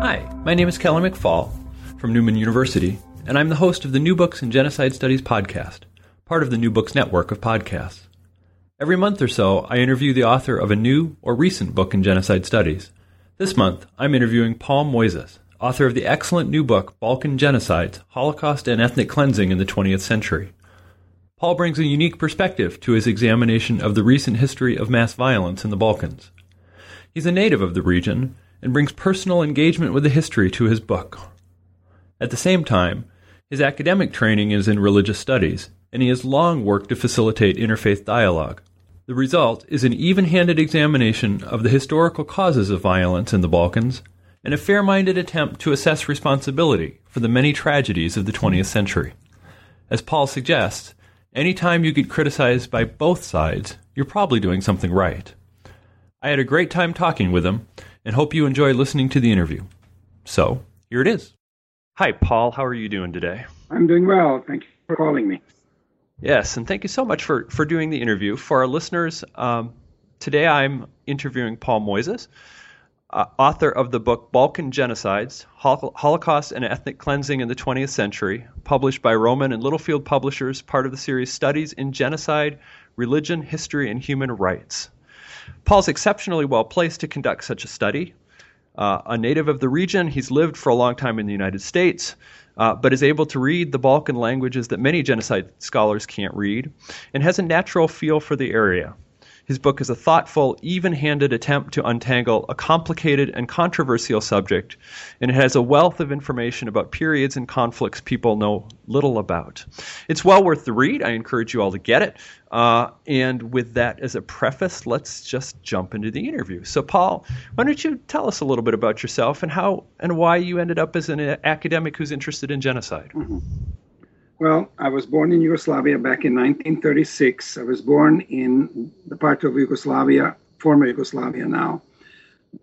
Hi, my name is Kelly McFall from Newman University, and I'm the host of the New Books and Genocide Studies podcast, part of the New Books network of podcasts. Every month or so, I interview the author of a new or recent book in genocide studies. This month, I'm interviewing Paul Mojzes, author of the excellent new book Balkan Genocides Holocaust and Ethnic Cleansing in the 20th Century. Paul brings a unique perspective to his examination of the recent history of mass violence in the Balkans. He's a native of the region and brings personal engagement with the history to his book. At the same time, his academic training is in religious studies, and he has long worked to facilitate interfaith dialogue. The result is an even handed examination of the historical causes of violence in the Balkans and a fair minded attempt to assess responsibility for the many tragedies of the 20th century. As Paul suggests, any time you get criticized by both sides, you're probably doing something right. I had a great time talking with him, and hope you enjoy listening to the interview. So, here it is. Hi, Paul. How are you doing today? I'm doing well. Thank you for calling me. Yes, and thank you so much for, for doing the interview. For our listeners, um, today I'm interviewing Paul Mojzes, uh, author of the book Balkan Genocides Holocaust and Ethnic Cleansing in the 20th Century, published by Rowman and Littlefield Publishers, part of the series Studies in Genocide, Religion, History, and Human Rights. Paul's exceptionally well placed to conduct such a study. Uh, a native of the region, he's lived for a long time in the United States, uh, but is able to read the Balkan languages that many genocide scholars can't read, and has a natural feel for the area. His book is a thoughtful, even handed attempt to untangle a complicated and controversial subject, and it has a wealth of information about periods and conflicts people know little about. It's well worth the read. I encourage you all to get it. Uh, and with that as a preface, let's just jump into the interview. So, Paul, why don't you tell us a little bit about yourself and how and why you ended up as an academic who's interested in genocide? Mm-hmm. Well, I was born in Yugoslavia back in 1936. I was born in the part of Yugoslavia, former Yugoslavia now,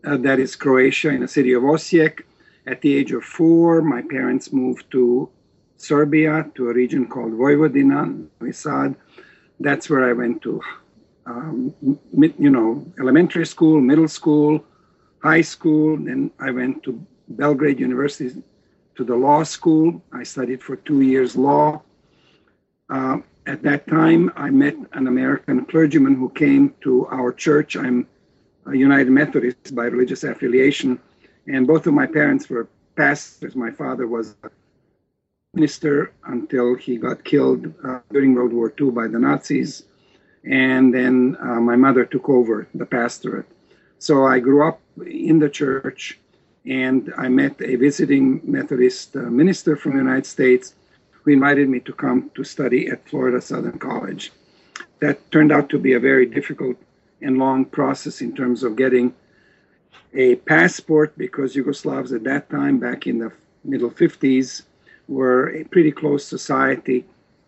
uh, that is Croatia, in the city of Osijek. At the age of four, my parents moved to Serbia, to a region called Vojvodina, Novi That's where I went to, um, you know, elementary school, middle school, high school. Then I went to Belgrade University to the law school. I studied for two years law. Uh, at that time, I met an American clergyman who came to our church. I'm a United Methodist by religious affiliation, and both of my parents were pastors. My father was a minister until he got killed uh, during World War II by the Nazis, and then uh, my mother took over the pastorate. So I grew up in the church and I met a visiting Methodist uh, minister from the United States who invited me to come to study at Florida Southern College. That turned out to be a very difficult and long process in terms of getting a passport because Yugoslavs at that time, back in the middle 50s, were a pretty close society.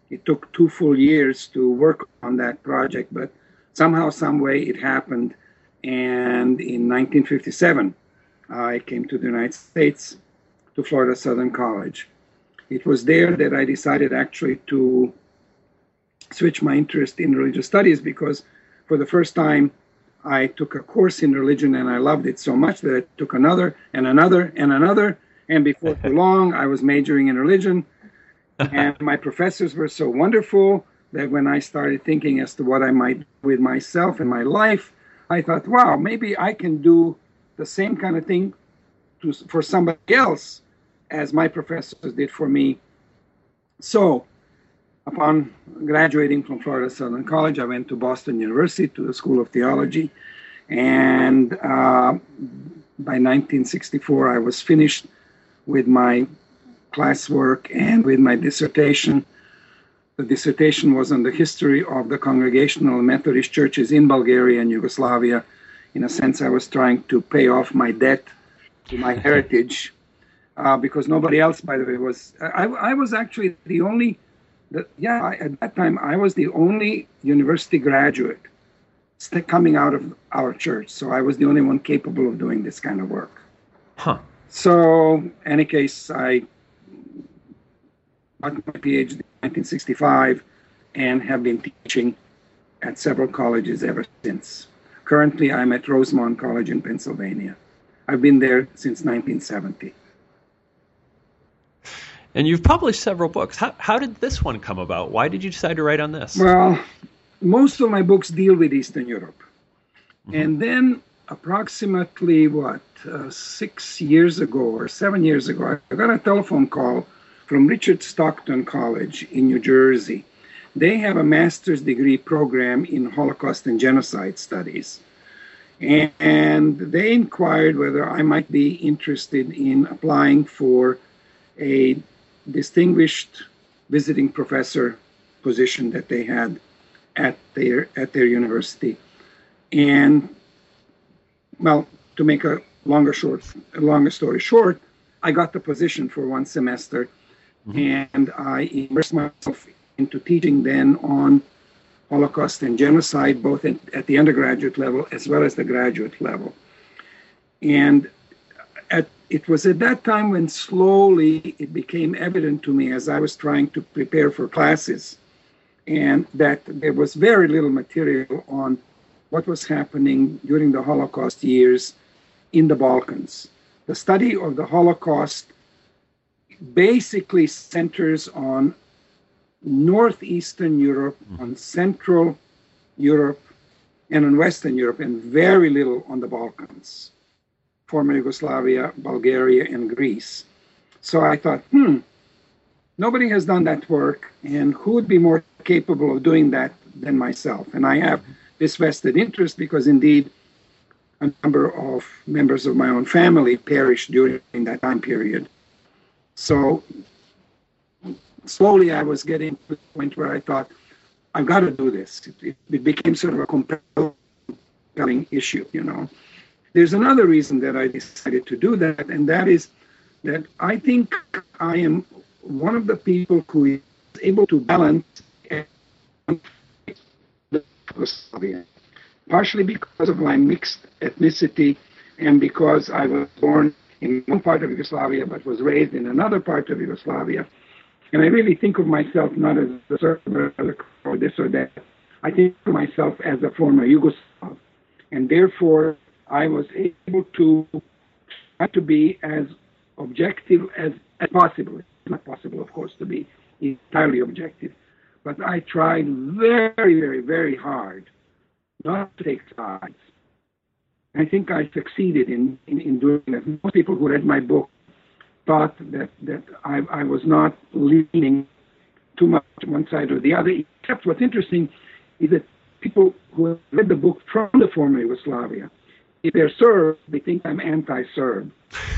It took two full years to work on that project, but somehow, some way, it happened. And in 1957, I came to the United States to Florida Southern College. It was there that I decided actually to switch my interest in religious studies because for the first time I took a course in religion and I loved it so much that I took another and another and another. And before too long, I was majoring in religion. and my professors were so wonderful that when I started thinking as to what I might do with myself and my life, I thought, wow, maybe I can do the same kind of thing to, for somebody else as my professors did for me. So, upon graduating from Florida Southern College, I went to Boston University to the School of Theology. And uh, by 1964, I was finished with my classwork and with my dissertation. The dissertation was on the history of the Congregational Methodist churches in Bulgaria and Yugoslavia In a sense, I was trying to pay off my debt to my heritage uh, because nobody else, by the way, was. I, I was actually the only. The, yeah, I, at that time, I was the only university graduate coming out of our church. So I was the only one capable of doing this kind of work. Huh. So, any case, I got my PhD in 1965 and have been teaching at several colleges ever since. Currently, I'm at Rosemont College in Pennsylvania. I've been there since 1970. And you've published several books. How, how did this one come about? Why did you decide to write on this? Well, most of my books deal with Eastern Europe. Mm-hmm. And then, approximately what, uh, six years ago or seven years ago, I got a telephone call from Richard Stockton College in New Jersey. They have a master's degree program in Holocaust and genocide studies. And they inquired whether I might be interested in applying for a distinguished visiting professor position that they had at their at their university. And well, to make a longer short a longer story short, I got the position for one semester mm-hmm. and I immersed myself into teaching then on Holocaust and genocide, both at, at the undergraduate level as well as the graduate level. And at, it was at that time when slowly it became evident to me as I was trying to prepare for classes, and that there was very little material on what was happening during the Holocaust years in the Balkans. The study of the Holocaust basically centers on northeastern Europe, mm-hmm. on Central Europe, and on Western Europe, and very little on the Balkans, former Yugoslavia, Bulgaria, and Greece. So I thought, hmm, nobody has done that work, and who would be more capable of doing that than myself? And I have this vested interest because indeed a number of members of my own family perished during that time period. So slowly I was getting to the point where I thought, I've got to do this. It, it became sort of a compelling issue, you know. There's another reason that I decided to do that, and that is that I think I am one of the people who is able to balance partially because of my mixed ethnicity and because I was born in one part of Yugoslavia but was raised in another part of Yugoslavia. And I really think of myself not as a Serb or this or that. I think of myself as a former Yugoslav. And therefore, I was able to try to be as objective as, as possible. It's not possible, of course, to be entirely objective. But I tried very, very, very hard not to take sides. I think I succeeded in, in, in doing that. Most people who read my book thought that, that I, I was not leaning too much to one side or the other. Except what's interesting is that people who read the book from the former Yugoslavia, if they're Serb, they think I'm anti-Serb.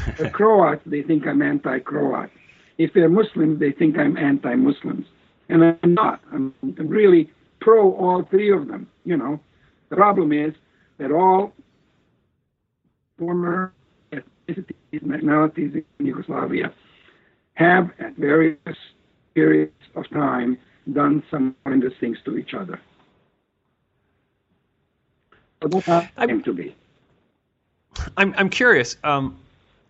if they're Croat, they think I'm anti-Croat. If they're Muslims, they think I'm anti-Muslims. And I'm not. I'm really pro all three of them, you know. The problem is that all former ethnicities, nationalities in Yugoslavia have at various periods of time done some horrendous things to each other. So that's how it to be. I'm, I'm curious. Um,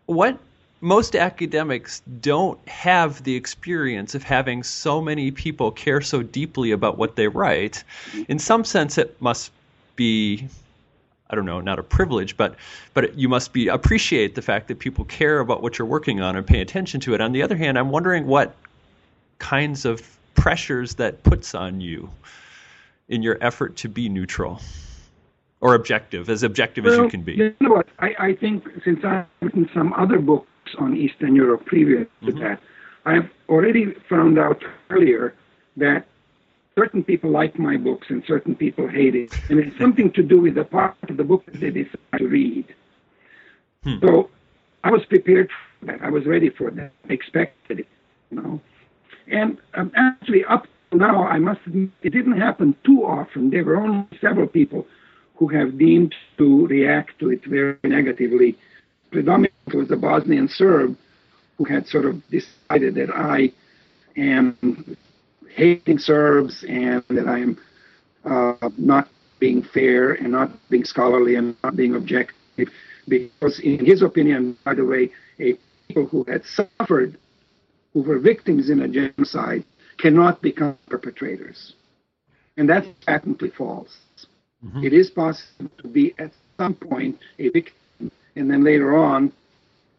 what most academics don't have the experience of having so many people care so deeply about what they write. In some sense, it must be I don't know, not a privilege, but but you must be appreciate the fact that people care about what you're working on and pay attention to it. On the other hand, I'm wondering what kinds of pressures that puts on you in your effort to be neutral or objective, as objective well, as you can be. You know what? I, I think since I've written some other books on Eastern Europe previous to mm-hmm. that, I've already found out earlier that certain people like my books and certain people hate it. And it's something to do with the part of the book that they decide to read. Hmm. So I was prepared for that. I was ready for that. I expected it, you know. And um, actually, up to now, I must admit, it didn't happen too often. There were only several people who have deemed to react to it very negatively. Predominantly was the Bosnian Serb who had sort of decided that I am hating Serbs and that I am uh, not being fair and not being scholarly and not being objective. Because, in his opinion, by the way, a people who had suffered, who were victims in a genocide, cannot become perpetrators. And that's patently false. Mm-hmm. It is possible to be at some point a victim, and then later on,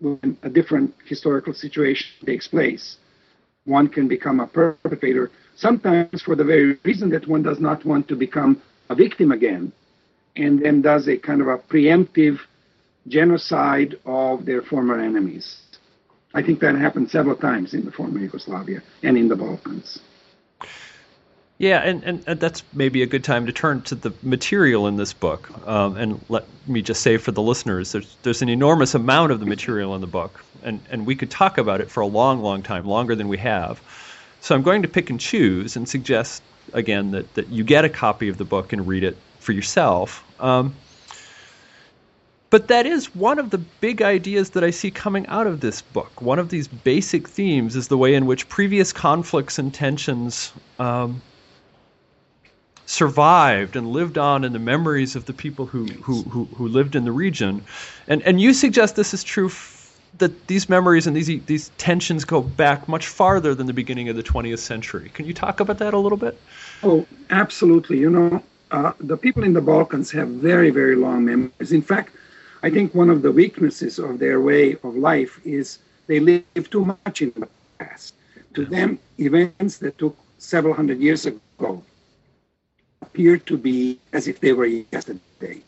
when a different historical situation takes place, one can become a perpetrator, sometimes for the very reason that one does not want to become a victim again, and then does a kind of a preemptive genocide of their former enemies. I think that happened several times in the former Yugoslavia and in the Balkans. Yeah, and, and, and, that's maybe a good time to turn to the material in this book. Um, and let me just say for the listeners, there's there's an enormous amount of the material in the book, and, and we could talk about it for a long, long time, longer than we have. So I'm going to pick and choose and suggest again that, that you get a copy of the book and read it for yourself. Um, but that is one of the big ideas that I see coming out of this book. One of these basic themes is the way in which previous conflicts and tensions um, survived and lived on in the memories of the people who, who, who, who lived in the region. And, and you suggest this is true f- that these memories and these, these tensions go back much farther than the beginning of the 20th century. Can you talk about that a little bit? Oh, absolutely. You know, uh, the people in the Balkans have very, very long memories. In fact, I think one of the weaknesses of their way of life is they live too much in the past. To them, events that took several hundred years ago appear to be as if they were yesterday.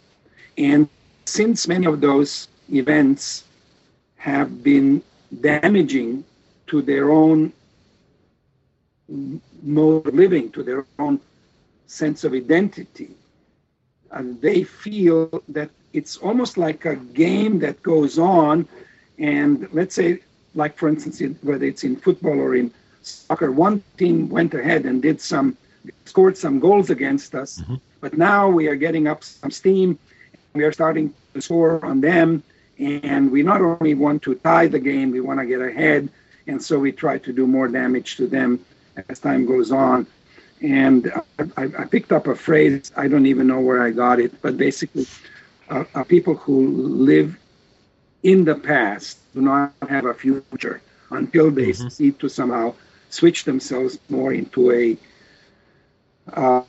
And since many of those events have been damaging to their own mode of living, to their own sense of identity, and they feel that it's almost like a game that goes on. And let's say, like for instance, whether it's in football or in soccer, one team went ahead and did some, scored some goals against us, mm-hmm. but now we are getting up some steam. We are starting to score on them, and we not only want to tie the game, we want to get ahead, and so we try to do more damage to them as time goes on. And I, I picked up a phrase, I don't even know where I got it, but basically, are, are people who live in the past, do not have a future until they mm-hmm. see to somehow switch themselves more into a uh,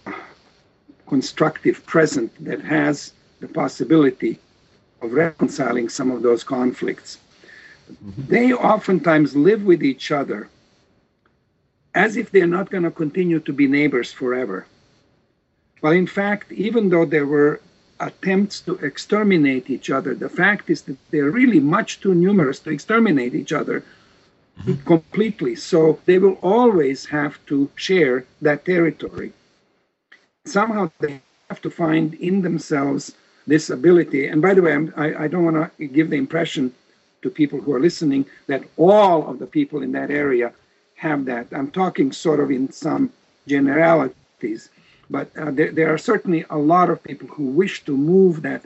constructive present that has the possibility of reconciling some of those conflicts. Mm-hmm. They oftentimes live with each other as if they're not going to continue to be neighbors forever. Well, in fact, even though there were attempts to exterminate each other. The fact is that they're really much too numerous to exterminate each other mm-hmm. completely. So they will always have to share that territory. Somehow they have to find in themselves this ability. And by the way, I, I don't want to give the impression to people who are listening that all of the people in that area have that. I'm talking sort of in some generalities. But uh, there, there, are certainly a lot of people who wish to move that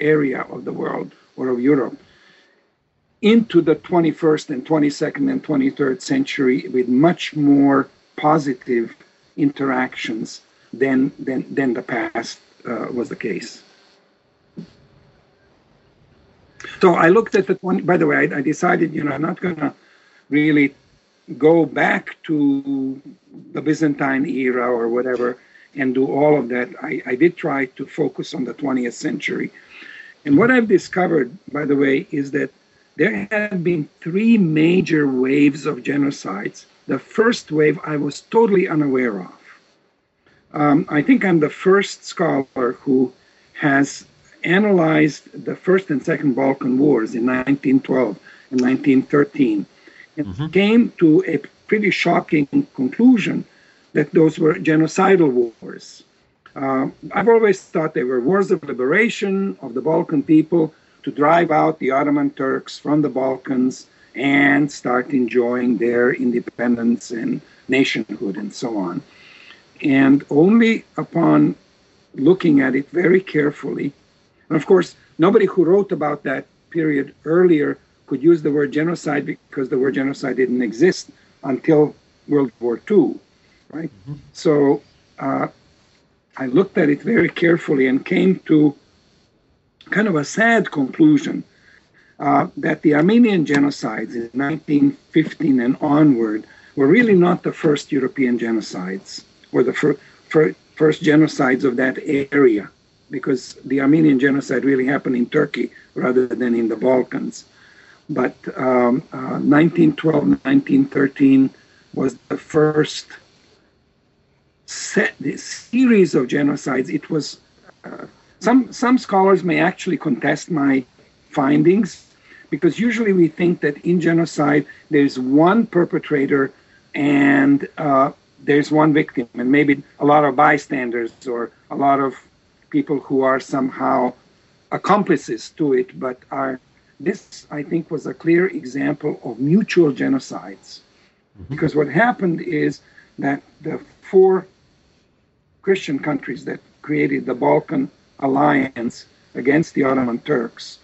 area of the world or of Europe into the 21st and 22nd and 23rd century with much more positive interactions than, than, than the past uh, was the case. So I looked at the 20, by the way, I, I decided, you know, I'm not going to really go back to the Byzantine era or whatever and do all of that. I, I did try to focus on the 20th century. And what I've discovered, by the way, is that there have been three major waves of genocides. The first wave I was totally unaware of. Um, I think I'm the first scholar who has analyzed the First and Second Balkan Wars in 1912 and 1913 and mm-hmm. came to a pretty shocking conclusion that those were genocidal wars. Uh, I've always thought they were wars of liberation of the Balkan people to drive out the Ottoman Turks from the Balkans and start enjoying their independence and nationhood and so on. And only upon looking at it very carefully. And of course, nobody who wrote about that period earlier could use the word genocide because the word genocide didn't exist until World War II, right? Mm-hmm. So uh, I looked at it very carefully and came to kind of a sad conclusion uh, that the Armenian genocides in 1915 and onward were really not the first European genocides or the fir- fir- first genocides of that area, because the Armenian genocide really happened in Turkey rather than in the Balkans. But um, uh, 1912, 1913 was the first set, series of genocides. It was uh, some some scholars may actually contest my findings because usually we think that in genocide there's one perpetrator and uh, there's one victim and maybe a lot of bystanders or a lot of people who are somehow accomplices to it but are this i think was a clear example of mutual genocides mm-hmm. because what happened is that the four christian countries that created the balkan alliance against the ottoman turks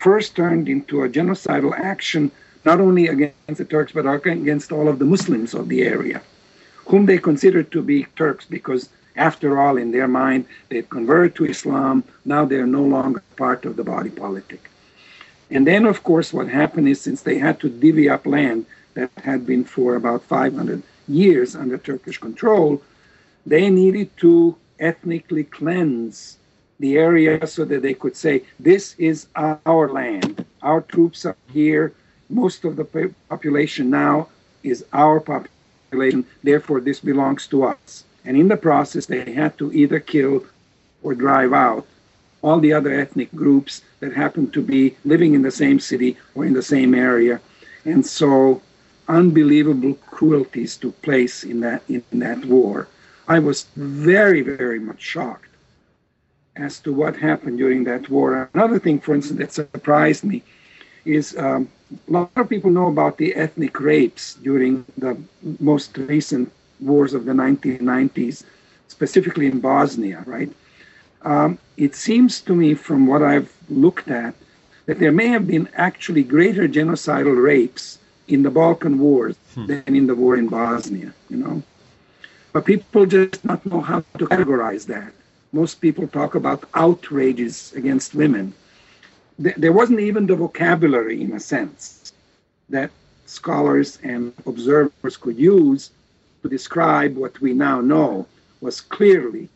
first turned into a genocidal action not only against the turks but against all of the muslims of the area whom they considered to be Turks because, after all, in their mind, they've converted to Islam. Now they're no longer part of the body politic. And then, of course, what happened is since they had to divvy up land that had been for about 500 years under Turkish control, they needed to ethnically cleanse the area so that they could say, This is our land. Our troops are here. Most of the population now is our population therefore this belongs to us. And in the process, they had to either kill or drive out all the other ethnic groups that happened to be living in the same city or in the same area. And so unbelievable cruelties took place in that in that war. I was very, very much shocked as to what happened during that war. Another thing, for instance, that surprised me is um, a lot of people know about the ethnic rapes during the most recent wars of the 1990s, specifically in Bosnia, right? Um, it seems to me, from what I've looked at, that there may have been actually greater genocidal rapes in the Balkan wars hmm. than in the war in Bosnia, you know? But people just not know how to categorize that. Most people talk about outrages against women there wasn't even the vocabulary, in a sense, that scholars and observers could use to describe what we now know was clearly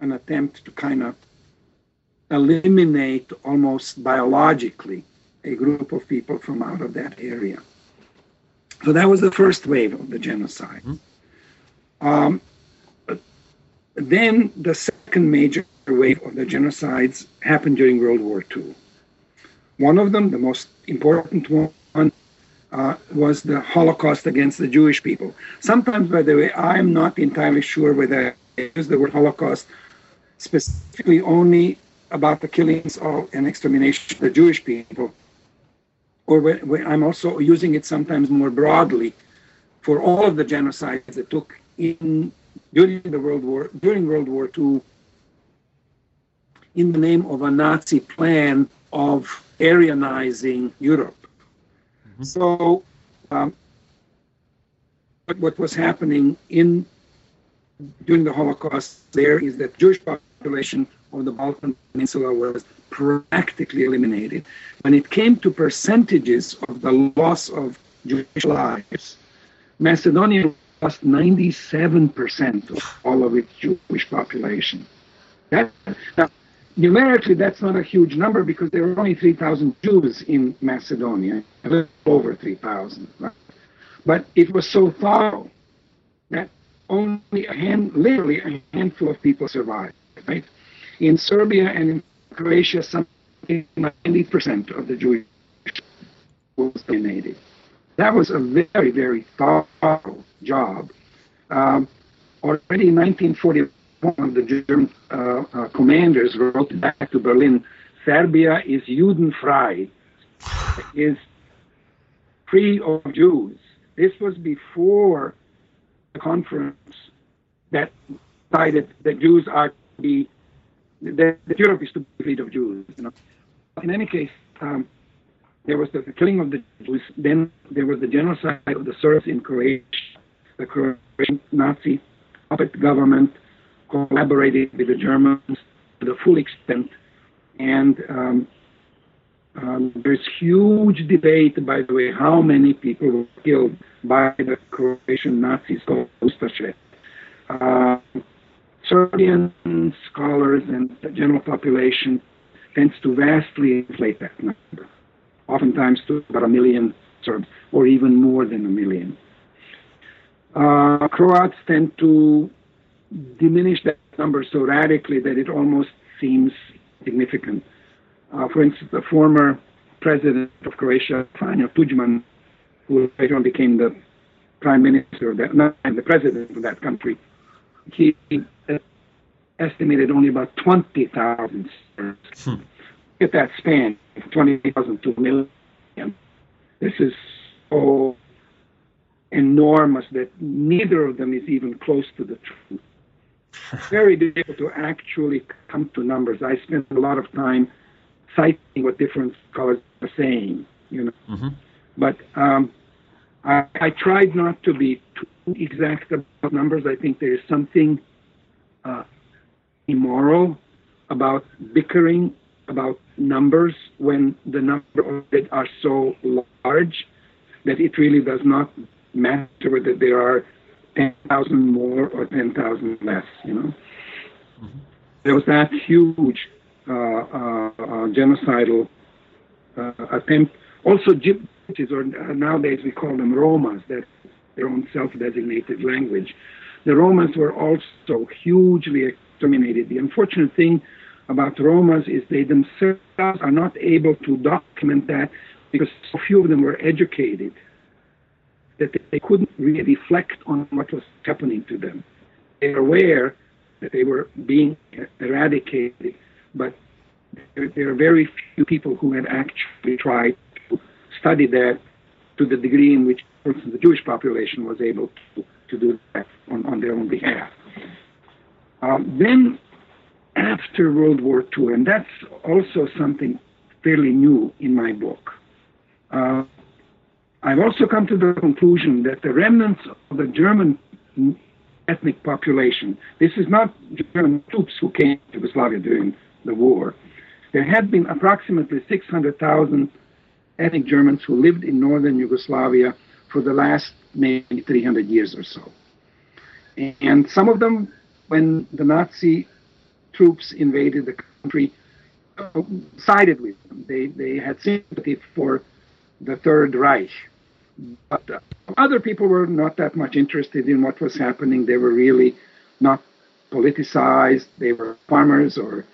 an attempt to kind of eliminate almost biologically a group of people from out of that area. So that was the first wave of the genocide. Mm-hmm. Um, then the second major wave of the genocides happened during World War II. One of them, the most important one, uh, was the Holocaust against the Jewish people. Sometimes, by the way, I'm not entirely sure whether I use the word Holocaust specifically only about the killings of and extermination of the Jewish people, or I'm also using it sometimes more broadly for all of the genocides that took in during the World War during World War II in the name of a Nazi plan of Aryanizing Europe. Mm-hmm. So, um, what, what was happening in during the Holocaust there is that Jewish population of the Balkan Peninsula was practically eliminated. When it came to percentages of the loss of Jewish lives, Macedonia lost 97% of all of its Jewish population. That, now, numerically, that's not a huge number because there were only 3,000 Jews in Macedonia, a little over 3,000. Right? But it was so thorough that only a hand, literally a handful of people survived. Right? In Serbia and in Croatia, something like 90% of the Jewish was eliminated. That was a very, very thorough job. Um, already in 1941, the German uh, uh, commanders wrote back to Berlin, Serbia is Judenfrei, is free of Jews. This was before the conference that decided that Jews are to be that, Europe is to be freed of Jews. You know, in any case, um, there was the, killing of the Jews. Then there was the genocide of the Serbs in Croatia. The Croatian Nazi puppet government collaborated with the Germans to the full extent, and um, um, there's huge debate, by the way, how many people were killed by the Croatian Nazis called Ustaše. Uh, Serbian scholars and the general population tends to vastly inflate that number, oftentimes to about a million Serbs, or even more than a million. Uh, Croats tend to diminish that number so radically that it almost seems significant. Uh, for instance, the former president of Croatia, Franjo Tudjman, who later on became the prime minister, of that, not the president of that country, he estimated only about 20,000 hmm. Get that span, 20,000 to a million. This is so enormous that neither of them is even close to the truth. Very difficult to actually come to numbers. I spent a lot of time citing what different scholars are saying, you know. Mm-hmm. But um, I, I, tried not to be too exact about numbers. I think there is something uh, immoral about bickering about numbers when the number of it are so large that it really does not matter whether there are 10,000 more or 10,000 less, you know. Mm-hmm. There was that huge uh, uh, uh, genocidal attempt. Also, Gypsies, or nowadays we call them Romas, that's their own self-designated language. The Romans were also hugely exterminated. The unfortunate thing about Romas is they themselves are not able to document that because so few of them were educated that they couldn't really reflect on what was happening to them. They were aware that they were being eradicated, but there, there are very few people who had actually tried to study that to the degree in which, for instance, the Jewish population was able to, to do that on, on their own behalf. Um, then, after World War II, and that's also something fairly new in my book, uh, I've also come to the conclusion that the remnants of the German ethnic population, this is not German troops who came to Yugoslavia during the war, there had been approximately 600,000 ethnic Germans who lived in northern Yugoslavia for the last maybe 300 years or so. And some of them, when the Nazi troops invaded the country, sided with them. They, they had sympathy for the Third Reich. But uh, other people were not that much interested in what was happening. They were really not politicized. They were farmers or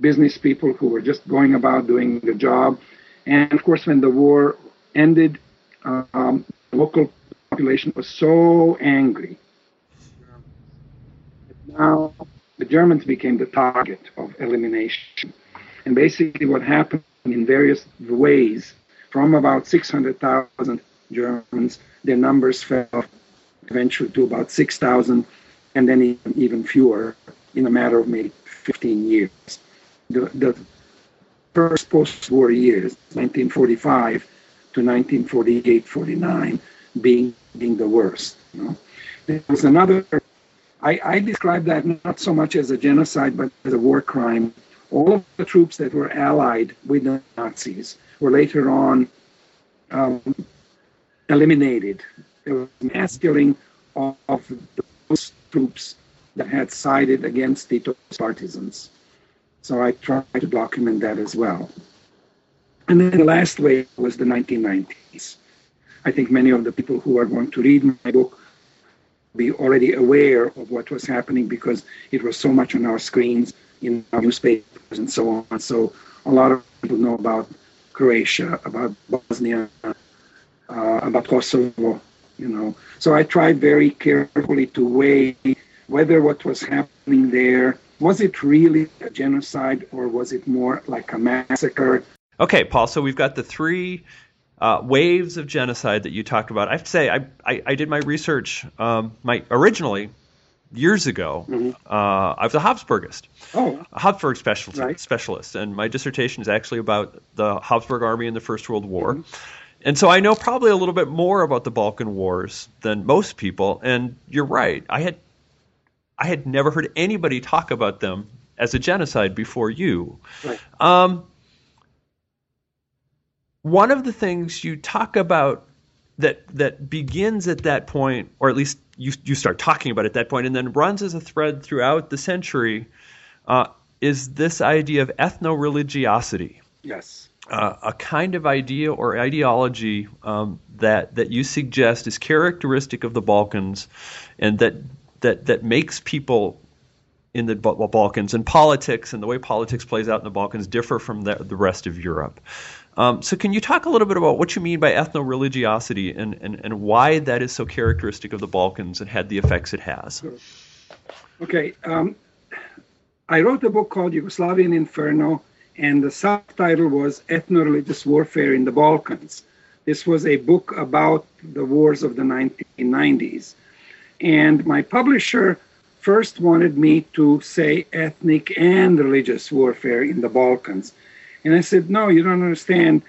business people who were just going about doing the job. And of course, when the war ended, um, the local population was so angry. Now the Germans became the target of elimination. And basically, what happened in various ways, from about 600,000 Germans, their numbers fell eventually to about 6,000, and then even, even fewer in a matter of maybe 15 years the, the first post-war years, 1945 to 1948-49, being being the worst. You know? There was another. I, I describe that not so much as a genocide, but as a war crime. All of the troops that were allied with the Nazis were later on um, eliminated. There was mass killing of, of those troops that had sided against Tito's partisans. So I tried to document that as well. And then the last wave was the 1990s. I think many of the people who are going to read my book be already aware of what was happening because it was so much on our screens, in our newspapers, and so on. So a lot of people know about Croatia, about Bosnia, uh, about Kosovo, you know. So I tried very carefully to weigh whether what was happening there was it really a genocide or was it more like a massacre? Okay, Paul. So we've got the three uh, waves of genocide that you talked about. I have to say, I, I, I did my research. Um, my originally, years ago, mm-hmm. uh, I was a Habsburgist, oh. a Habsburg specialist, right. specialist, and my dissertation is actually about the Habsburg army in the First World War. Mm-hmm. And so I know probably a little bit more about the Balkan Wars than most people. And you're right, I had I had never heard anybody talk about them as a genocide before you. Right. Um, one of the things you talk about that that begins at that point, or at least you you start talking about at that point, and then runs as a thread throughout the century, uh, is this idea of ethno religiosity. Yes. Uh, a kind of idea or ideology um, that that you suggest is characteristic of the Balkans, and that that that makes people in the Balkans and politics and the way politics plays out in the Balkans differ from the, the rest of Europe. Um, so, can you talk a little bit about what you mean by ethno religiosity and, and, and why that is so characteristic of the Balkans and had the effects it has? Okay. Um, I wrote a book called Yugoslavian Inferno, and the subtitle was Ethno Religious Warfare in the Balkans. This was a book about the wars of the 1990s. And my publisher first wanted me to say ethnic and religious warfare in the Balkans. And I said, no, you don't understand.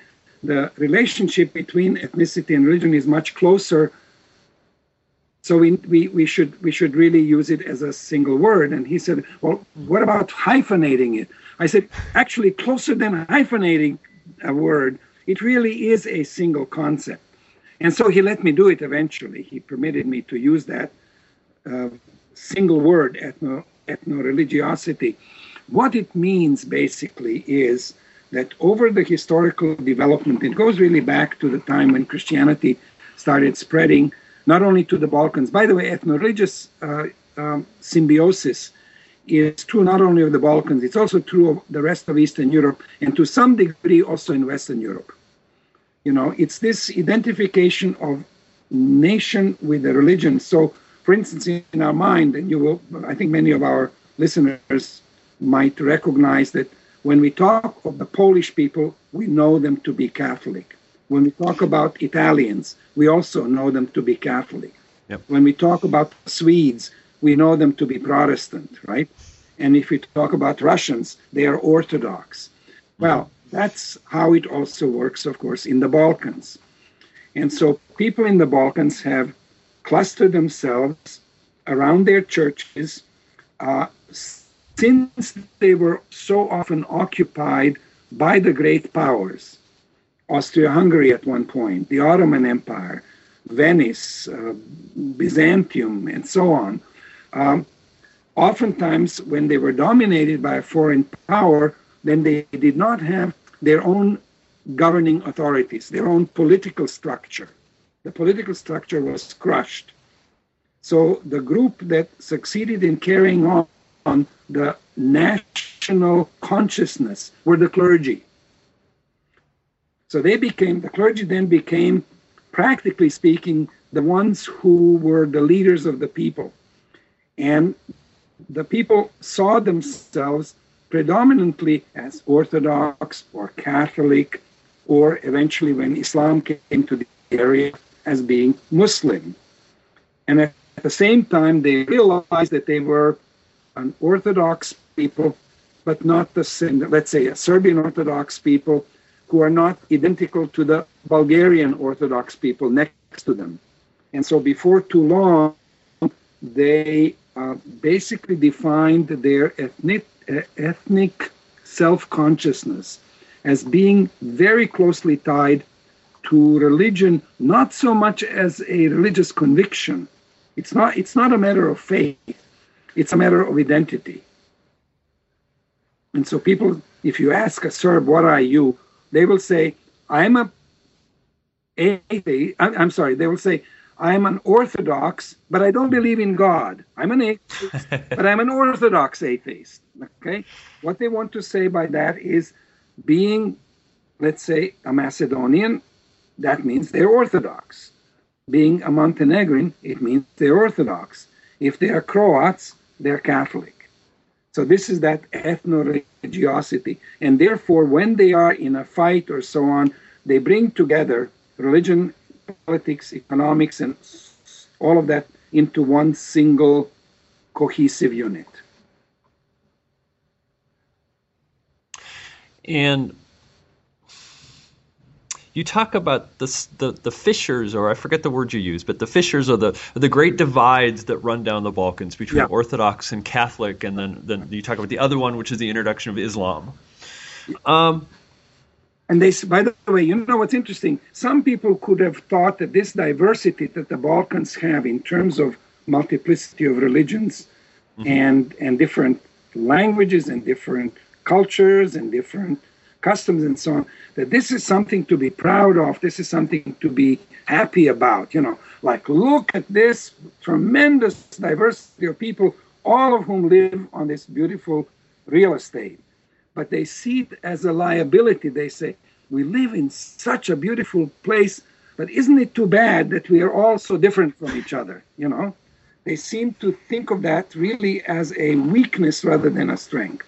The relationship between ethnicity and religion is much closer. So we, we, we, should, we should really use it as a single word. And he said, well, what about hyphenating it? I said, actually, closer than hyphenating a word, it really is a single concept. And so he let me do it eventually. He permitted me to use that uh, single word, ethno, ethno religiosity. What it means basically is that over the historical development, it goes really back to the time when Christianity started spreading, not only to the Balkans. By the way, ethno-religious uh, um, symbiosis is true not only of the Balkans, it's also true of the rest of Eastern Europe, and to some degree also in Western Europe. You know, it's this identification of nation with the religion. So, for instance, in our mind, and you will, I think many of our listeners might recognize that when we talk of the Polish people, we know them to be Catholic. When we talk about Italians, we also know them to be Catholic. Yep. When we talk about Swedes, we know them to be Protestant, right? And if we talk about Russians, they are Orthodox. Well, that's how it also works, of course, in the Balkans. And so people in the Balkans have clustered themselves around their churches, uh, since they were so often occupied by the great powers, Austria Hungary at one point, the Ottoman Empire, Venice, uh, Byzantium, and so on, um, oftentimes when they were dominated by a foreign power, then they did not have their own governing authorities, their own political structure. The political structure was crushed. So the group that succeeded in carrying on on the national consciousness were the clergy. So they became, the clergy then became, practically speaking, the ones who were the leaders of the people. And the people saw themselves predominantly as Orthodox or Catholic, or eventually when Islam came to the area, as being Muslim. And at the same time, they realized that they were an Orthodox people, but not the same, let's say, a Serbian Orthodox people who are not identical to the Bulgarian Orthodox people next to them. And so before too long, they uh, basically defined their ethnic, uh, ethnic self consciousness as being very closely tied to religion, not so much as a religious conviction. It's not, it's not a matter of faith, it's a matter of identity. And so people, if you ask a Serb, what are you? They will say, I'm a atheist. I'm sorry, they will say, I'm an Orthodox, but I don't believe in God. I'm an atheist, but I'm an Orthodox atheist. Okay? What they want to say by that is being, let's say, a Macedonian, that means they're Orthodox. Being a Montenegrin, it means they're Orthodox. If they are Croats, they're Catholic. So this is that ethno-religiosity. And therefore, when they are in a fight or so on, they bring together religion, politics, economics, and all of that into one single cohesive unit. And you talk about the, the, the fissures, or I forget the word you use, but the fissures are the the great divides that run down the Balkans between yeah. Orthodox and Catholic, and then then you talk about the other one, which is the introduction of Islam. Um, and they, by the way, you know what's interesting? Some people could have thought that this diversity that the Balkans have in terms of multiplicity of religions mm-hmm. and and different languages and different cultures and different customs and so on, that this is something to be proud of. This is something to be happy about. You know, like look at this tremendous diversity of people, all of whom live on this beautiful real estate. But they see it as a liability. They say, we live in such a beautiful place, but isn't it too bad that we are all so different from each other? You know, they seem to think of that really as a weakness rather than a strength.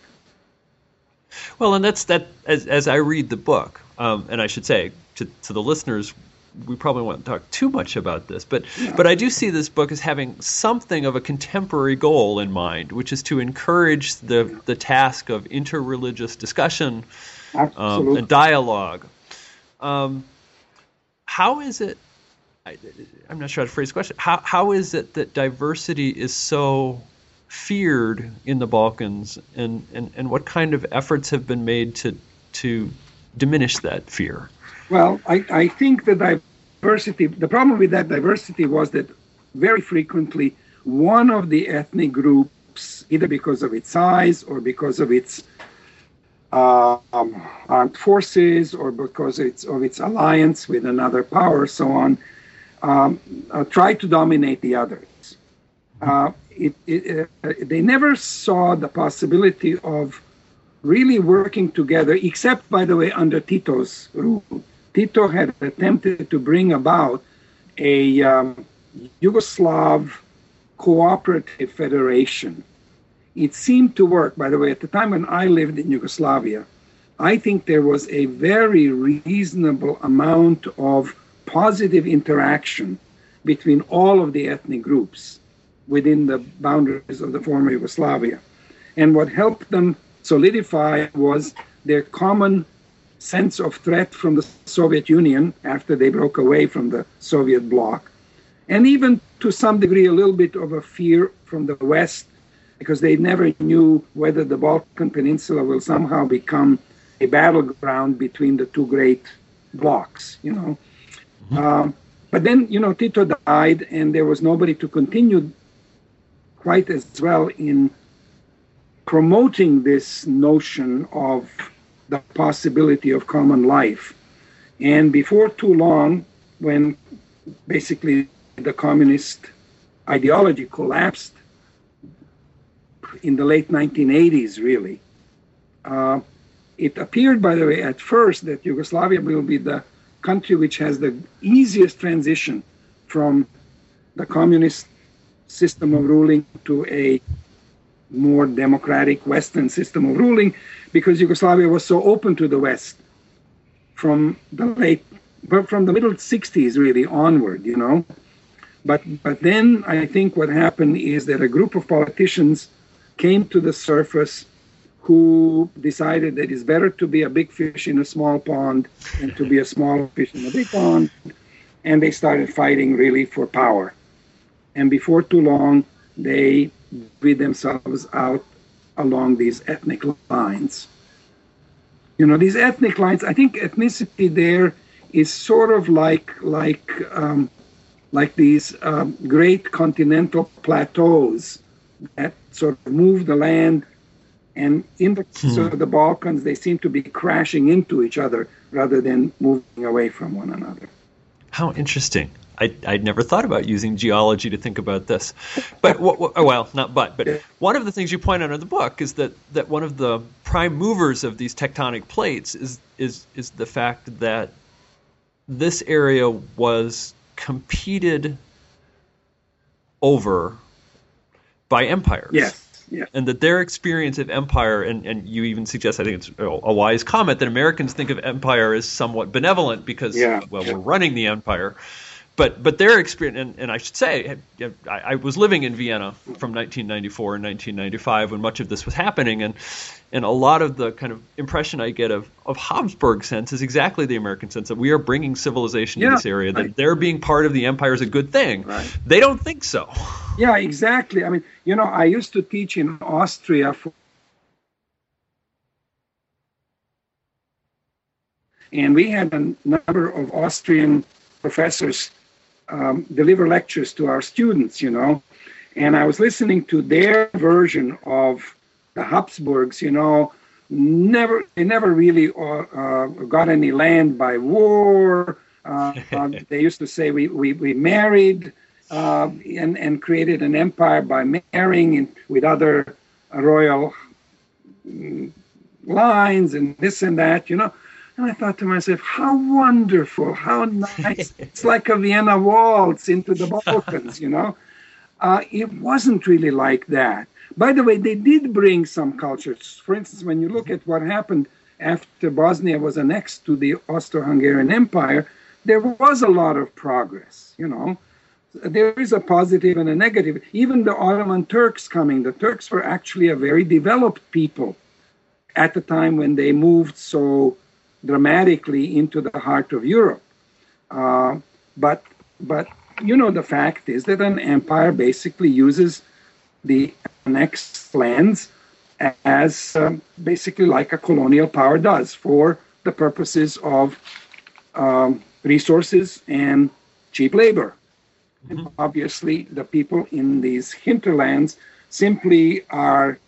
Well, and that's that. As as I read the book, um, and I should say to to the listeners, we probably won't talk too much about this, but but I do see this book as having something of a contemporary goal in mind, which is to encourage the the task of interreligious discussion um, and dialogue. Um, how is it? I, am not sure how to phrase the question. How how is it that diversity is so feared in the Balkans, and, and, and what kind of efforts have been made to to diminish that fear? Well, I, I think the diversity, the problem with that diversity was that very frequently one of the ethnic groups, either because of its size or because of its uh, um, armed forces or because it's, of its alliance with another power, so on, um, uh, tried to dominate the others. Uh, it, it, uh, they never saw the possibility of really working together, except, by the way, under Tito's rule. Tito had attempted to bring about a um, Yugoslav cooperative federation. It seemed to work, by the way, at the time when I lived in Yugoslavia. I think there was a very reasonable amount of positive interaction between all of the ethnic groups within the boundaries of the former Yugoslavia. And what helped them solidify was their common sense of threat from the Soviet Union after they broke away from the Soviet bloc, and even to some degree a little bit of a fear from the West because they never knew whether the Balkan Peninsula will somehow become a battleground between the two great blocs, you know. Mm-hmm. Um, but then, you know, Tito died, and there was nobody to continue quite as well in promoting this notion of the possibility of common life. And before too long, when basically the communist ideology collapsed in the late 1980s, really, uh, it appeared, by the way, at first that Yugoslavia will be the country which has the easiest transition from the communist system of ruling to a more democratic Western system of ruling because Yugoslavia was so open to the West from the late, but from the middle 60s really onward, you know. But, but then I think what happened is that a group of politicians came to the surface who decided that it's better to be a big fish in a small pond than to be a small fish in a big pond. And they started fighting really for power and before too long, they breed themselves out along these ethnic lines. You know, these ethnic lines. I think ethnicity there is sort of like like um, like these um, great continental plateaus that sort of move the land. And in the hmm. of the Balkans, they seem to be crashing into each other rather than moving away from one another. How interesting. I, I'd never thought about using geology to think about this. But, oh, well, not but, but one of the things you point out in the book is that, that one of the prime movers of these tectonic plates is, is, is the fact that this area was competed over by empires. Yes. Yeah. And that their experience of empire, and, and you even suggest, I think it's a wise comment, that Americans think of empire as somewhat benevolent because, yeah. well, we're running the empire but but their experience, and, and I should say, I, I, was living in Vienna from 1994 and 1995 when much of this was happening, and and a lot of the kind of impression I get of of Habsburg sense is exactly the American sense that we are bringing civilization Yeah, to this area, that right. they're being part of the empire is a good thing. Right. They don't think so. Yeah, exactly. I mean, you know, I used to teach in Austria for and we had a number of Austrian professors um, deliver lectures to our students, you know, and I was listening to their version of the Habsburgs, you know, never they never really uh, uh, got any land by war. Uh, uh, they used to say we we, we married uh, and and created an empire by marrying in, with other royal mm, lines and this and that, you know. And I thought to myself, how wonderful, how nice. it's like a Vienna waltz into the Balkans, you know. Uh, it wasn't really like that. By the way, they did bring some cultures. For instance, when you look at what happened after Bosnia was annexed to the Austro-Hungarian Empire, there was a lot of progress, you know. There is a positive and a negative. Even the Ottoman Turks coming, the Turks were actually a very developed people at the time when they moved so dramatically into the heart of Europe. Uh, but but you know the fact is that an empire basically uses the annexed lands as um, basically like a colonial power does for the purposes of um, resources and cheap labor. And obviously, the people in these hinterlands simply are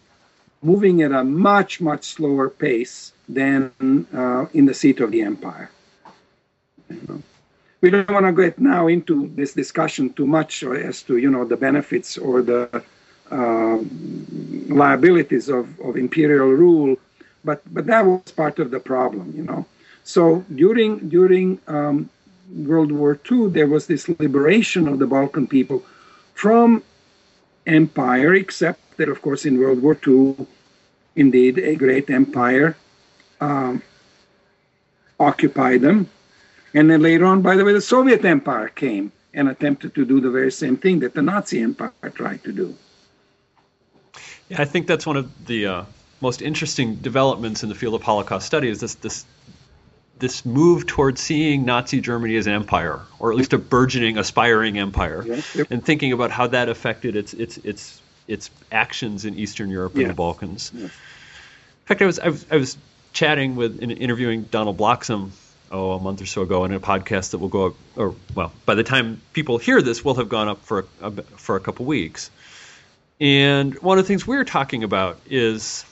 moving at a much, much slower pace than uh, in the seat of the empire. You know. We don't want to get now into this discussion too much as to you know the benefits or the uh, liabilities of, of imperial rule, but but that was part of the problem, you know. So during during um, World War II, there was this liberation of the Balkan people from empire, except that, of course, in World War II, indeed, a great empire um, occupied them. And then later on, by the way, the Soviet Empire came and attempted to do the very same thing that the Nazi Empire tried to do. Yeah, I think that's one of the uh, most interesting developments in the field of Holocaust study is this this this move towards seeing Nazi Germany as an empire, or at least a burgeoning, aspiring empire, yep. and thinking about how that affected its its its its actions in Eastern Europe and Yeah. the Balkans. Yes. In fact, I was I was, I was chatting with and interviewing Donald Bloxham oh a month or so ago in a podcast that will go up, or well, by the time people hear this, will have gone up for a, a for a couple weeks. And one of the things we're talking about is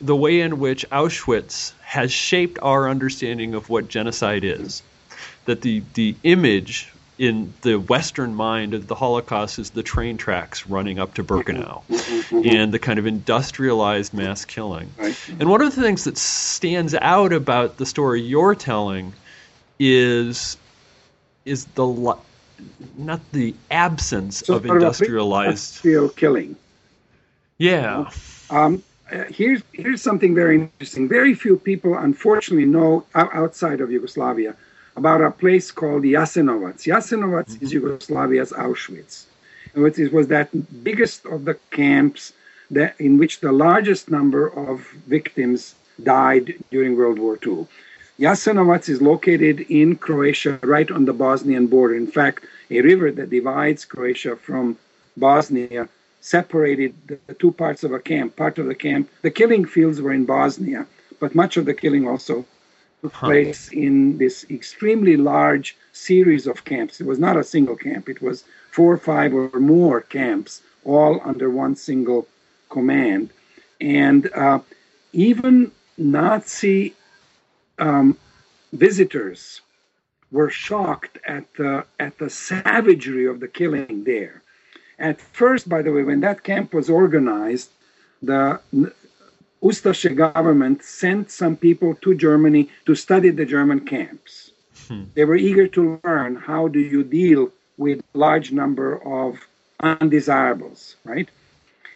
the way in which Auschwitz has shaped our understanding of what genocide is. That the, the image in the Western mind of the Holocaust is the train tracks running up to Birkenau and the kind of industrialized mass killing. And one of the things that stands out about the story you're telling is is the not the absence So of industrialized industrial killing. yeah Um, uh, here's here's something very interesting. Very few people, unfortunately, know outside of Yugoslavia about a place called Jasenovac. Jasenovac is Yugoslavia's Auschwitz, and it was that biggest of the camps that in which the largest number of victims died during World War II. Jasenovac is located in Croatia, right on the Bosnian border. In fact, a river that divides Croatia from Bosnia separated the, two parts of a camp. Part of the camp, the killing fields were in Bosnia, but much of the killing also took place in this extremely large series of camps. It was not a single camp, it was four, five, or more camps, all under one single command. And uh, even Nazi um, visitors were shocked at the, at the savagery of the killing there. At first, by the way, when that camp was organized, the Ustashe government sent some people to Germany to study the German camps. They were eager to learn how do you deal with large number of undesirables, right?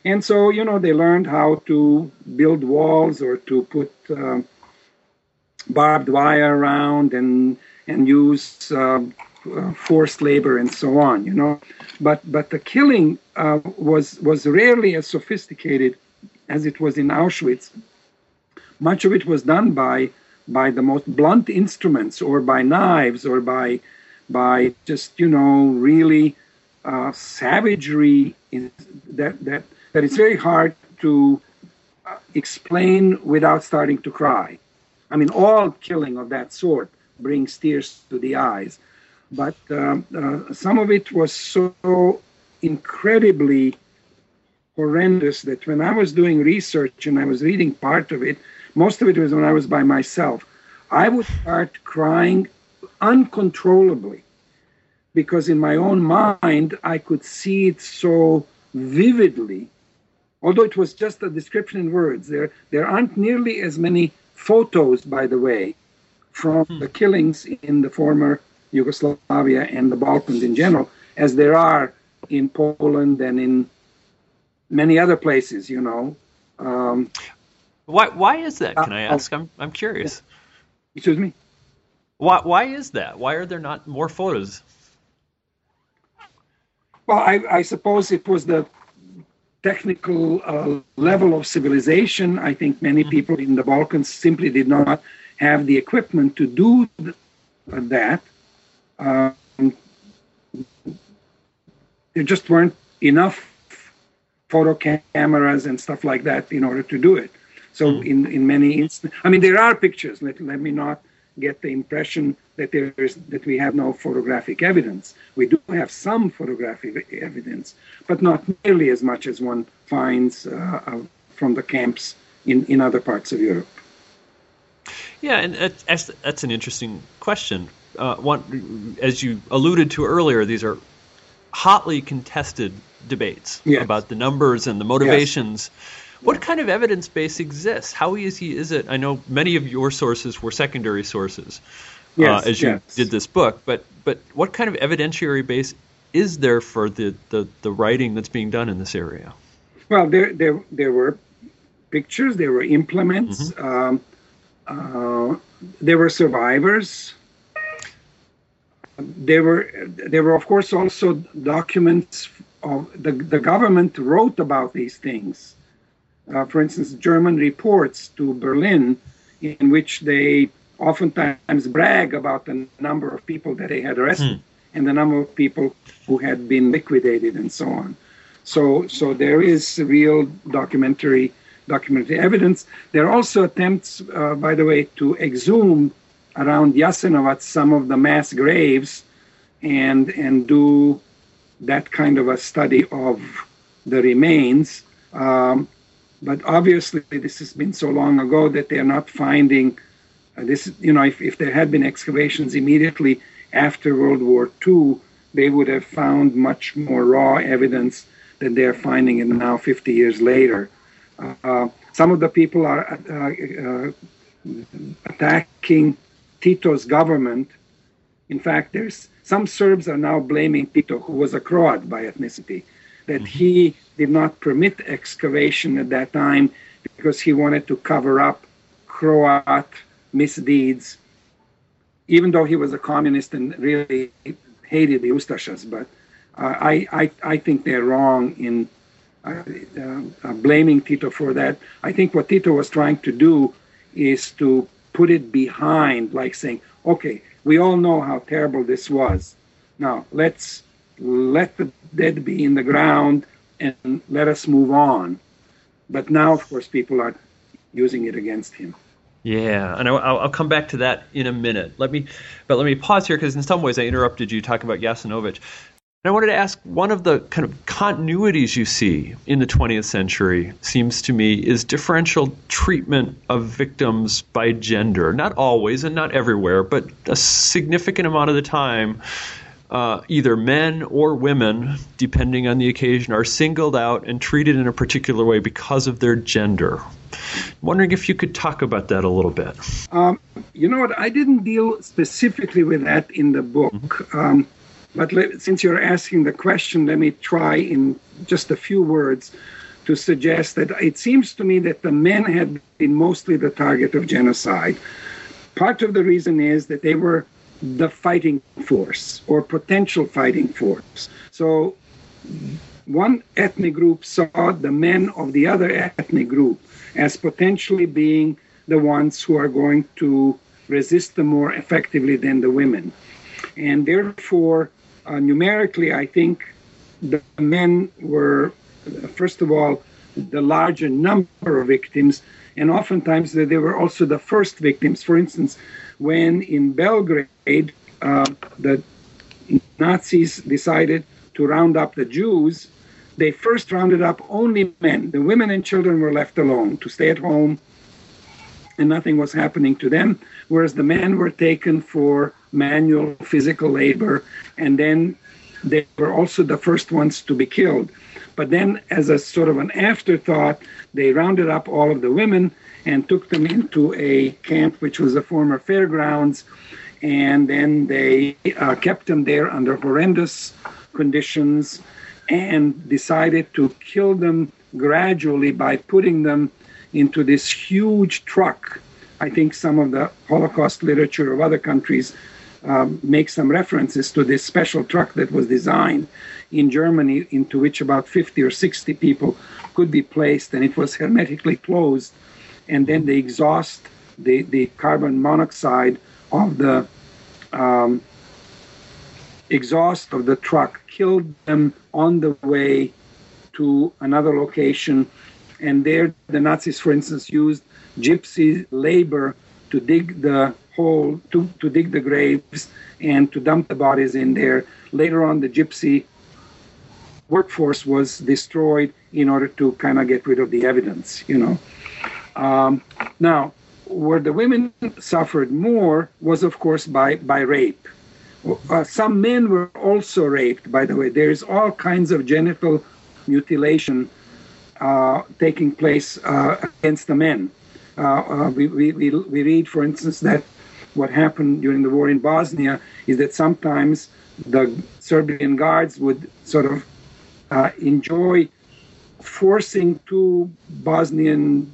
And so, you know, they learned how to build walls or to put um, barbed wire around and and use um, uh, forced labor and so on. You know, but but the killing uh, was was rarely as sophisticated as it was in Auschwitz. Much of it was done by by the most blunt instruments, or by knives, or by by just you know really uh, savagery that that that it's very hard to uh, explain without starting to cry. I mean, all killing of that sort brings tears to the eyes, but um, uh, some of it was so incredibly horrendous that when I was doing research and I was reading part of it, most of it was when I was by myself, I would start crying uncontrollably because in my own mind I could see it so vividly. Although it was just a description in words, there there aren't nearly as many photos, by the way, from hmm. the killings in the former Yugoslavia and the Balkans in general, as there are in Poland and in many other places. You know. Um, why why is that? Can I uh, ask? I'm I'm curious. Excuse me. Why why is that? Why are there not more photos? Well, I, I suppose it was the technical uh, level of civilization. I think many mm-hmm. people in the Balkans simply did not have the equipment to do th- that. Um, there just weren't enough photo cameras and stuff like that in order to do it. So mm. in, in many instances, I mean, there are pictures. Let, let me not get the impression that there is that we have no photographic evidence. We do have some photographic evidence, but not nearly as much as one finds uh, uh, from the camps in, in other parts of Europe. Yeah, and that's, that's an interesting question. Uh, one, as you alluded to earlier, these are hotly contested debates yes. about the numbers and the motivations. Yes. What kind of evidence base exists? How easy is it? I know many of your sources were secondary sources uh, yes, uh, as you did this book, but but what kind of evidentiary base is there for the, the, the writing that's being done in this area? Well, there there there were pictures, there were implements, mm-hmm. um, uh, there were survivors. There were there were of course also documents of the the government wrote about these things uh, for instance, German reports to Berlin, in which they oftentimes brag about the number of people that they had arrested hmm. and the number of people who had been liquidated and so on. So, so there is real documentary documentary evidence. There are also attempts, uh, by the way, to exhume around Jasenovac some of the mass graves and and do that kind of a study of the remains. Um, but obviously, this has been so long ago that they're not finding uh, this. You know, if, if there had been excavations immediately after World War II, they would have found much more raw evidence than they're finding it now 50 years later. Uh, some of the people are uh, uh, attacking Tito's government. In fact, there's some Serbs are now blaming Tito, who was a Croat by ethnicity, that mm-hmm. he did not permit excavation at that time because he wanted to cover up Croat misdeeds, even though he was a communist and really hated the Ustashas. But uh, I, I, I think they're wrong in uh, uh, blaming Tito for that. I think what Tito was trying to do is to put it behind, like saying, okay, we all know how terrible this was. Now let's let the dead be in the ground and let us move on. But now, of course, people are using it against him. Yeah, and I'll, I'll, come back to that in a minute. Let me, but let me pause here because in some ways I interrupted you talking about Jasenovac. And I wanted to ask one of the kind of continuities you see in the 20th century seems to me is differential treatment of victims by gender. Not always and not everywhere, but a significant amount of the time uh, either men or women, depending on the occasion, are singled out and treated in a particular way because of their gender. I'm wondering if you could talk about that a little bit. Um, you know what? I didn't deal specifically with that in the book. Mm-hmm. Um, but let, since you're asking the question, let me try in just a few words to suggest that it seems to me that the men had been mostly the target of genocide. Part of the reason is that they were the fighting force or potential fighting force. So one ethnic group saw the men of the other ethnic group as potentially being the ones who are going to resist them more effectively than the women. And therefore, uh, numerically, I think the men were, first of all, the larger number of victims, and oftentimes they were also the first victims. For instance, when in Belgrade, uh, the Nazis decided to round up the Jews, they first rounded up only men. The women and children were left alone to stay at home, and nothing was happening to them, whereas the men were taken for manual physical labor, and then they were also the first ones to be killed. But then, as a sort of an afterthought, they rounded up all of the women and took them into a camp which was a former fairgrounds, and then they uh, kept them there under horrendous conditions and decided to kill them gradually by putting them into this huge truck. I think some of the Holocaust literature of other countries um, make some references to this special truck that was designed in Germany, into which about 50 or 60 people could be placed, and it was hermetically closed. And then the exhaust, the, the carbon monoxide of the um, exhaust of the truck killed them on the way to another location. And there, the Nazis, for instance, used gypsy labor to dig the hole, to, to dig the graves, and to dump the bodies in there. Later on, the gypsy workforce was destroyed in order to kind of get rid of the evidence, you know. Um, now, where the women suffered more was, of course, by, by rape. Uh, some men were also raped, by the way. There's all kinds of genital mutilation uh, taking place uh, against the men. Uh, uh, we, we, we, we read, for instance, that what happened during the war in Bosnia is that sometimes the Serbian guards would sort of uh, enjoy forcing two Bosnian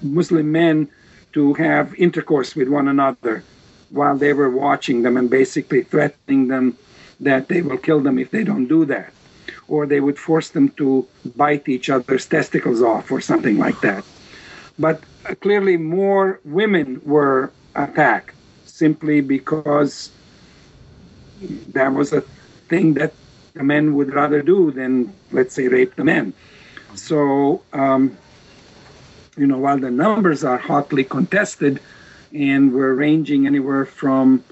Muslim men to have intercourse with one another while they were watching them and basically threatening them that they will kill them if they don't do that. Or they would force them to bite each other's testicles off or something like that. But uh, clearly, more women were attacked simply because that was a thing that the men would rather do than, let's say, rape the men. So, um, you know, while the numbers are hotly contested, and we're ranging anywhere from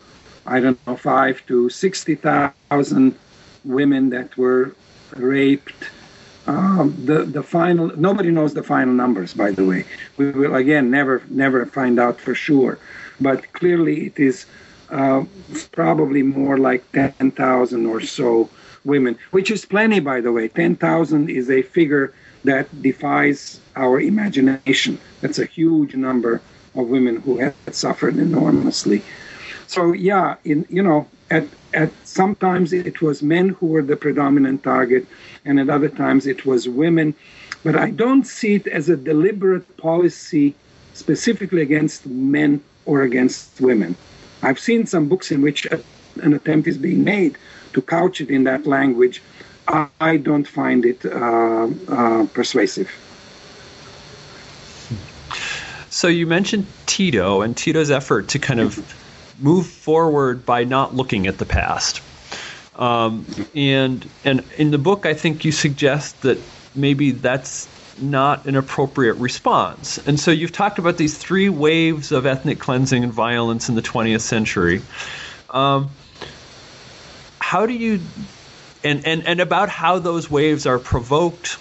I don't know five to sixty thousand women that were raped. Um, the the final nobody knows the final numbers. By the way, we will again never never find out for sure, but clearly it is uh, probably more like ten thousand or so women, which is plenty. By the way, ten thousand is a figure that defies our imagination. That's a huge number of women who had suffered enormously. So yeah, in you know, at at sometimes it was men who were the predominant target, and at other times it was women. But I don't see it as a deliberate policy specifically against men or against women. I've seen some books in which an attempt is being made to couch it in that language. I don't find it uh, uh, persuasive. So you mentioned Tito and Tito's effort to kind of move forward by not looking at the past. Um, and and in the book, I think you suggest that maybe that's not an appropriate response. And so you've talked about these three waves of ethnic cleansing and violence in the 20th century. Um, how do you and, and and about how those waves are provoked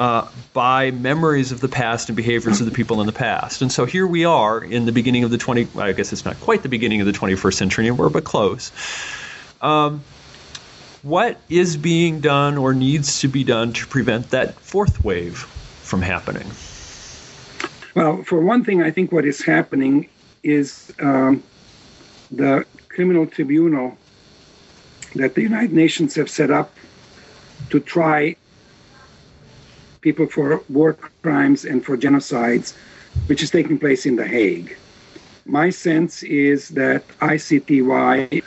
uh, by memories of the past and behaviors of the people in the past. And so here we are in the beginning of the 20, I guess it's not quite the beginning of the 21st century anymore, but close. Um, what is being done or needs to be done to prevent that fourth wave from happening? Well, for one thing, I think what is happening is um, the criminal tribunal that the United Nations have set up to try people for war crimes and for genocides, which is taking place in The Hague. my sense is that ICTY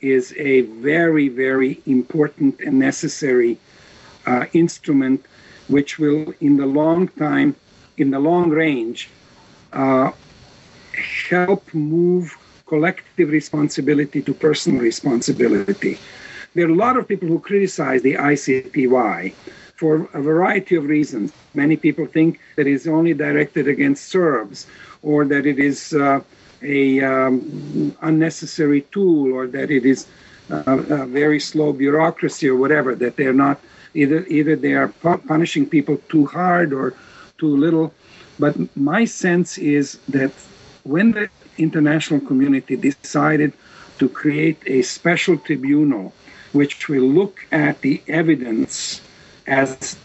is a very, very important and necessary uh, instrument which will, in the long time, in the long range, uh, help move collective responsibility to personal responsibility. There are a lot of people who criticize the ICTY for a variety of reasons. Many people think that it's only directed against Serbs, or that it is uh, a um, unnecessary tool, or that it is uh, a very slow bureaucracy, or whatever. That they're not either either they are punishing people too hard or too little. But my sense is that when the international community decided to create a special tribunal which will look at the evidence as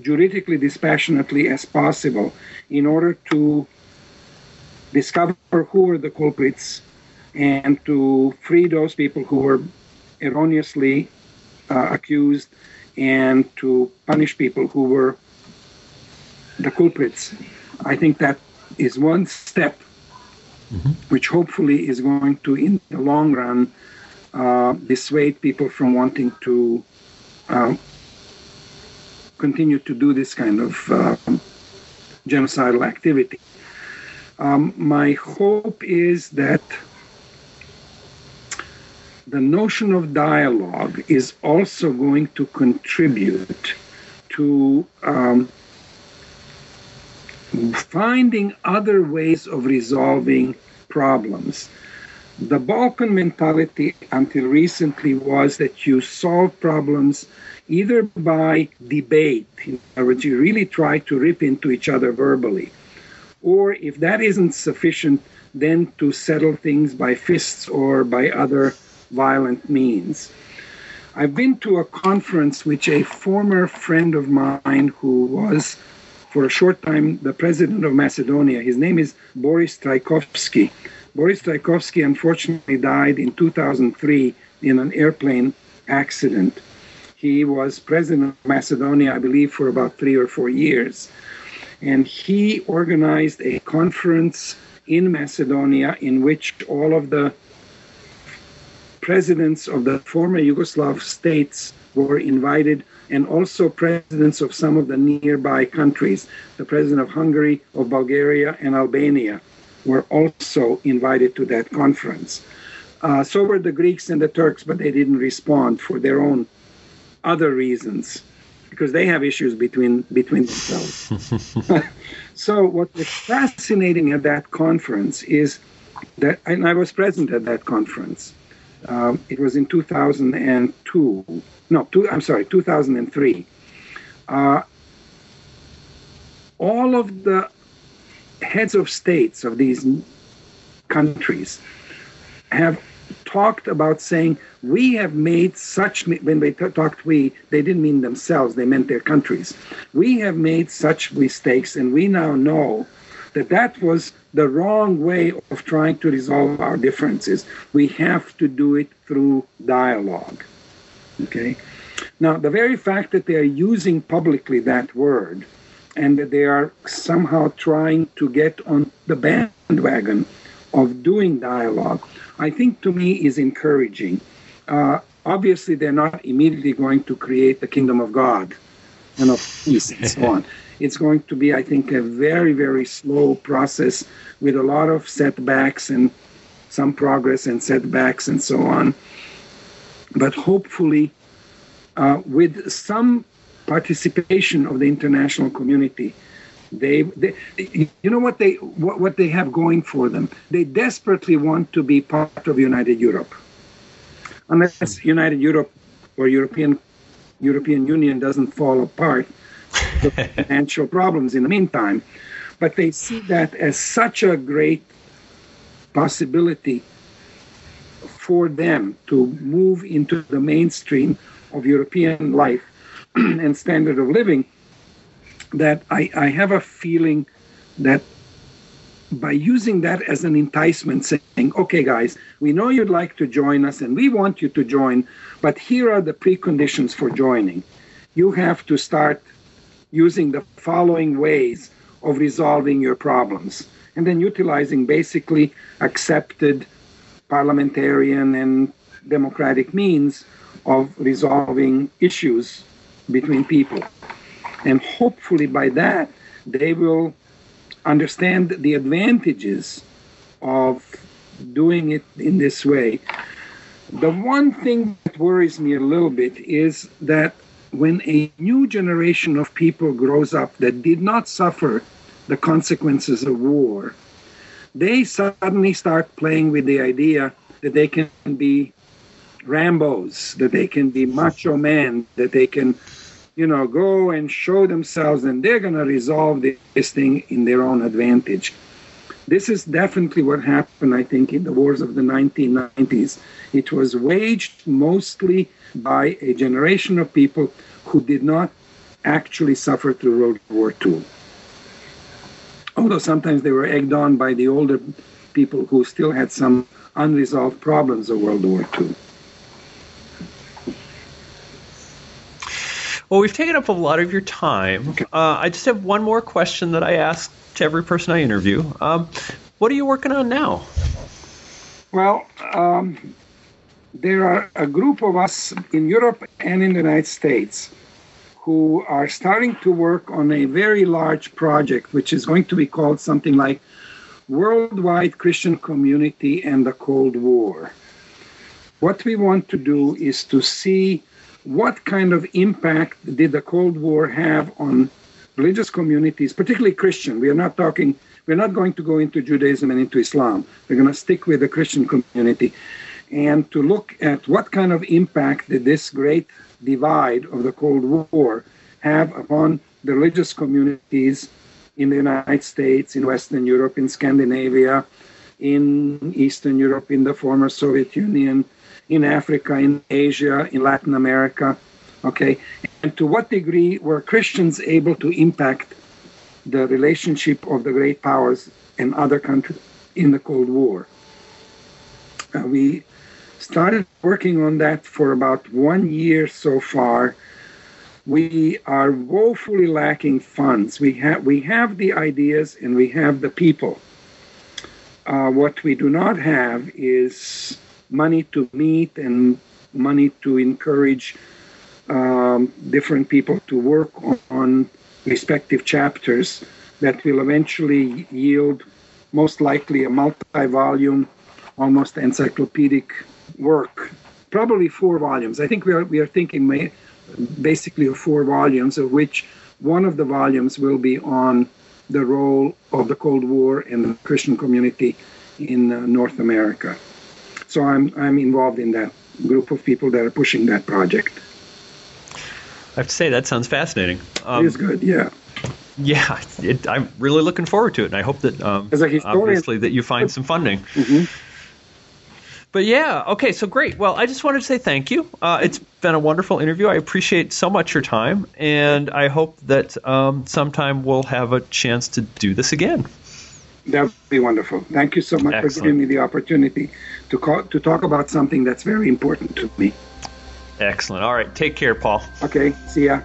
juridically dispassionately as possible in order to discover who were the culprits and to free those people who were erroneously uh, accused and to punish people who were the culprits. I think that is one step mm-hmm. which hopefully is going to, in the long run, uh, dissuade people from wanting to uh, continue to do this kind of uh, genocidal activity. Um, my hope is that the notion of dialogue is also going to contribute to um, finding other ways of resolving problems. The Balkan mentality until recently was that you solve problems either by debate, in other words, you really try to rip into each other verbally, or if that isn't sufficient, then to settle things by fists or by other violent means. I've been to a conference which a former friend of mine who was for a short time the president of Macedonia. His name is Boris Trajkovski. Boris Trajkovski unfortunately died in 2003 in an airplane accident. He was president of Macedonia, I believe, for about three or four years. And he organized a conference in Macedonia in which all of the presidents of the former Yugoslav states were invited and also presidents of some of the nearby countries. The president of Hungary, of Bulgaria, and Albania were also invited to that conference. Uh, so were the Greeks and the Turks, but they didn't respond for their own other reasons because they have issues between between themselves. so what was fascinating at that conference is that, and I was present at that conference. Um, it was in 2002 no, two, I'm sorry, 2003. Uh, all of the heads of states of these countries have talked about saying we have made such when they t- talked we they didn't mean themselves they meant their countries. We have made such mistakes and we now know that that was the wrong way of trying to resolve our differences. We have to do it through dialogue. Okay. Now, the very fact that they are using publicly that word and that they are somehow trying to get on the bandwagon of doing dialogue, I think to me is encouraging. Uh, obviously, they're not immediately going to create the kingdom of God and of peace and so on. It's going to be, I think, a very, very slow process with a lot of setbacks and some progress and setbacks and so on but hopefully uh, with some participation of the international community. They, they, you know what they what, what they have going for them. They desperately want to be part of United Europe. Unless hmm. United Europe or European European Union doesn't fall apart, the financial problems in the meantime. But they see that as such a great possibility for them to move into the mainstream of European life and standard of living that I, I have a feeling that by using that as an enticement, saying, okay, guys, we know you'd like to join us and we want you to join, but here are the preconditions for joining. You have to start using the following ways of resolving your problems. and then utilizing basically accepted parliamentarian and democratic means of resolving issues between people. And hopefully, by that, they will understand the advantages of doing it in this way. The one thing that worries me a little bit is that when a new generation of people grows up that did not suffer the consequences of war, they suddenly start playing with the idea that they can be Rambos, that they can be macho men, that they can, you know, go and show themselves and they're going to resolve this thing in their own advantage. This is definitely what happened, I think, in the wars of the 1990s. It was waged mostly by a generation of people who did not actually suffer through World War II. Although sometimes they were egged on by the older people who still had some unresolved problems of World War II. Well, we've taken up a lot of your time. Okay. Uh, I just have one more question that I ask to every person I interview. Um, what are you working on now? Well, um, there are a group of us in Europe and in the United States who are starting to work on a very large project, which is going to be called something like Worldwide Christian Community and the Cold War. What we want to do is to see what kind of impact did the Cold War have on religious communities, particularly Christian? We are not talking, we're not going to go into Judaism and into Islam. We're going to stick with the Christian community and to look at what kind of impact did this great divide of the Cold War have upon the religious communities in the United States, in Western Europe, in Scandinavia, in Eastern Europe, in the former Soviet Union, in Africa, in Asia, in Latin America. Okay, and to what degree were Christians able to impact the relationship of the great powers and other countries in the Cold War? Uh, we started working on that for about one year so far. We are woefully lacking funds. We have we have the ideas and we have the people. Uh, what we do not have is money to meet and money to encourage um, different people to work on respective chapters that will eventually yield most likely a multi-volume almost encyclopedic work. Probably four volumes. I think we are, we are thinking basically of four volumes of which one of the volumes will be on the role of the cold war and the christian community in uh, north america so I'm I'm involved in that group of people that are pushing that project. I have to say that sounds fascinating. Um, it is good, yeah. Yeah, it, I'm really looking forward to it, and I hope that um, obviously that you find some funding. Mm-hmm. But yeah, okay, so great. Well, I just wanted to say thank you. Uh, it's been a wonderful interview. I appreciate so much your time, and I hope that um, sometime we'll have a chance to do this again. That would be wonderful. Thank you so much Excellent. for giving me the opportunity to call, to talk about something that's very important to me. Excellent. All right. Take care, Paul. Okay. See ya.